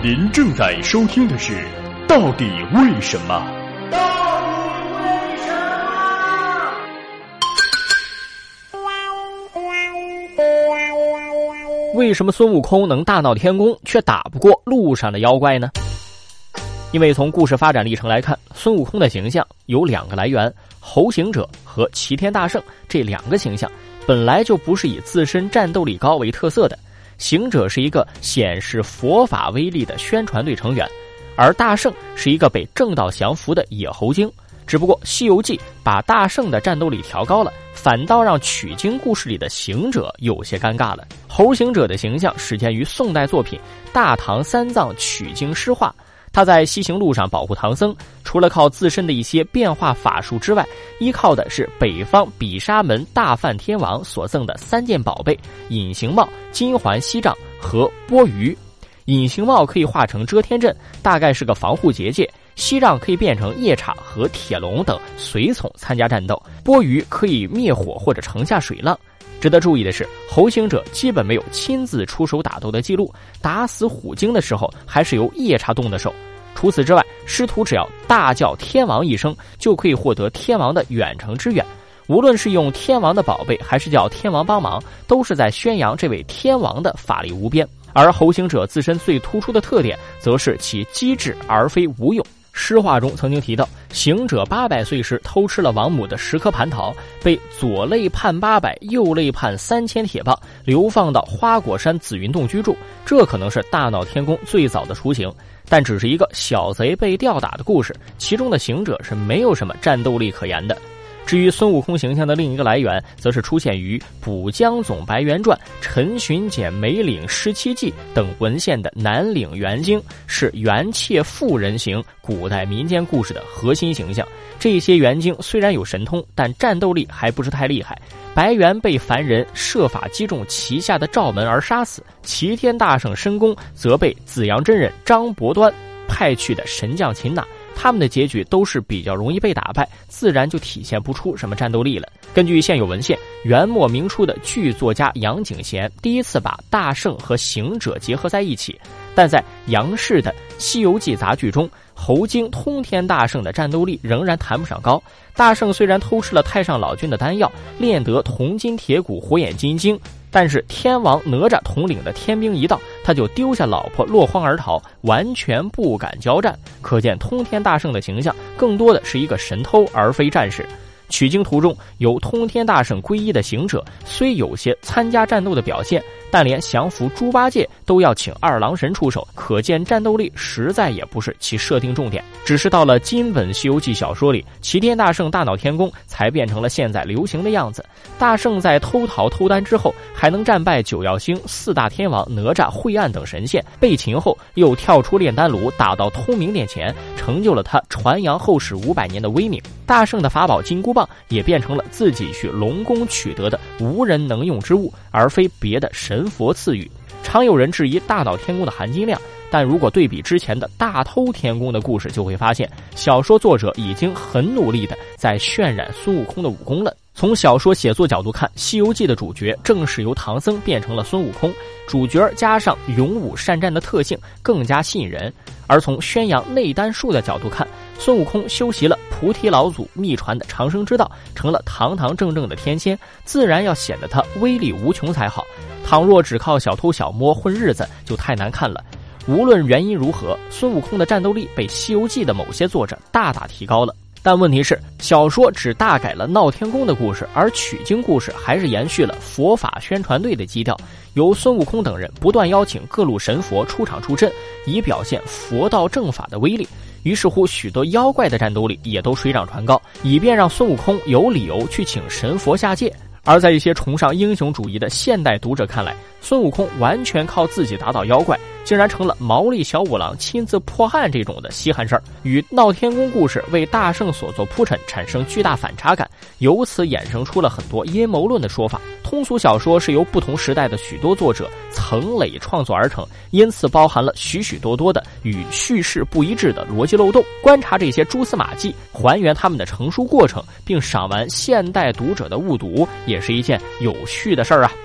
您正在收听的是《到底为什么》。到底为什么？为什么孙悟空能大闹天宫，却打不过路上的妖怪呢？因为从故事发展历程来看，孙悟空的形象有两个来源：猴行者和齐天大圣这两个形象本来就不是以自身战斗力高为特色的。行者是一个显示佛法威力的宣传队成员，而大圣是一个被正道降服的野猴精。只不过《西游记》把大圣的战斗力调高了，反倒让取经故事里的行者有些尴尬了。猴行者的形象始建于宋代作品《大唐三藏取经诗画》，他在西行路上保护唐僧，除了靠自身的一些变化法术之外，依靠的是北方比沙门大梵天王所赠的三件宝贝：隐形帽、金环锡杖和钵盂。隐形帽可以化成遮天阵，大概是个防护结界；锡杖可以变成夜叉和铁笼等随从参加战斗；钵盂可以灭火或者盛下水浪。值得注意的是，猴行者基本没有亲自出手打斗的记录，打死虎精的时候还是由夜叉动的手。除此之外，师徒只要大叫“天王”一声，就可以获得天王的远程支援。无论是用天王的宝贝，还是叫天王帮忙，都是在宣扬这位天王的法力无边。而猴行者自身最突出的特点，则是其机智而非无勇。诗话中曾经提到，行者八百岁时偷吃了王母的十颗蟠桃，被左肋判八百，右肋判三千铁棒，流放到花果山紫云洞居住。这可能是大闹天宫最早的雏形，但只是一个小贼被吊打的故事，其中的行者是没有什么战斗力可言的。至于孙悟空形象的另一个来源，则是出现于《补江总白猿传》《陈寻简梅岭十七记》等文献的南岭猿精，是元切妇人型古代民间故事的核心形象。这些猿精虽然有神通，但战斗力还不是太厉害。白猿被凡人设法击中旗下的罩门而杀死，齐天大圣申公则被紫阳真人张伯端派去的神将擒拿。他们的结局都是比较容易被打败，自然就体现不出什么战斗力了。根据现有文献，元末明初的剧作家杨景贤第一次把大圣和行者结合在一起，但在杨氏的《西游记》杂剧中，猴精通天大圣的战斗力仍然谈不上高。大圣虽然偷吃了太上老君的丹药，练得铜筋铁骨火眼金睛。但是天王哪吒统领的天兵一道，他就丢下老婆落荒而逃，完全不敢交战。可见通天大圣的形象更多的是一个神偷，而非战士。取经途中由通天大圣皈依的行者，虽有些参加战斗的表现，但连降服猪八戒都要请二郎神出手，可见战斗力实在也不是其设定重点。只是到了金本《西游记》小说里，齐天大圣大闹天宫，才变成了现在流行的样子。大圣在偷桃偷丹之后，还能战败九曜星、四大天王、哪吒、晦暗等神仙，被擒后又跳出炼丹炉，打到通明殿前，成就了他传扬后世五百年的威名。大圣的法宝金箍棒棒也变成了自己去龙宫取得的无人能用之物，而非别的神佛赐予。常有人质疑大闹天宫的含金量，但如果对比之前的大偷天宫的故事，就会发现小说作者已经很努力的在渲染孙悟空的武功了。从小说写作角度看，《西游记》的主角正是由唐僧变成了孙悟空，主角加上勇武善战的特性更加吸引人。而从宣扬内丹术的角度看，孙悟空修习了菩提老祖秘传的长生之道，成了堂堂正正的天仙，自然要显得他威力无穷才好。倘若只靠小偷小摸混日子，就太难看了。无论原因如何，孙悟空的战斗力被《西游记》的某些作者大大提高了。但问题是，小说只大改了闹天宫的故事，而取经故事还是延续了佛法宣传队的基调，由孙悟空等人不断邀请各路神佛出场助阵，以表现佛道正法的威力。于是乎，许多妖怪的战斗力也都水涨船高，以便让孙悟空有理由去请神佛下界。而在一些崇尚英雄主义的现代读者看来，孙悟空完全靠自己打倒妖怪，竟然成了毛利小五郎亲自破案这种的稀罕事儿，与闹天宫故事为大圣所做铺陈产生巨大反差感，由此衍生出了很多阴谋论的说法。通俗小说是由不同时代的许多作者层累创作而成，因此包含了许许多多的与叙事不一致的逻辑漏洞。观察这些蛛丝马迹，还原他们的成书过程，并赏玩现代读者的误读，也是一件有趣的事儿啊。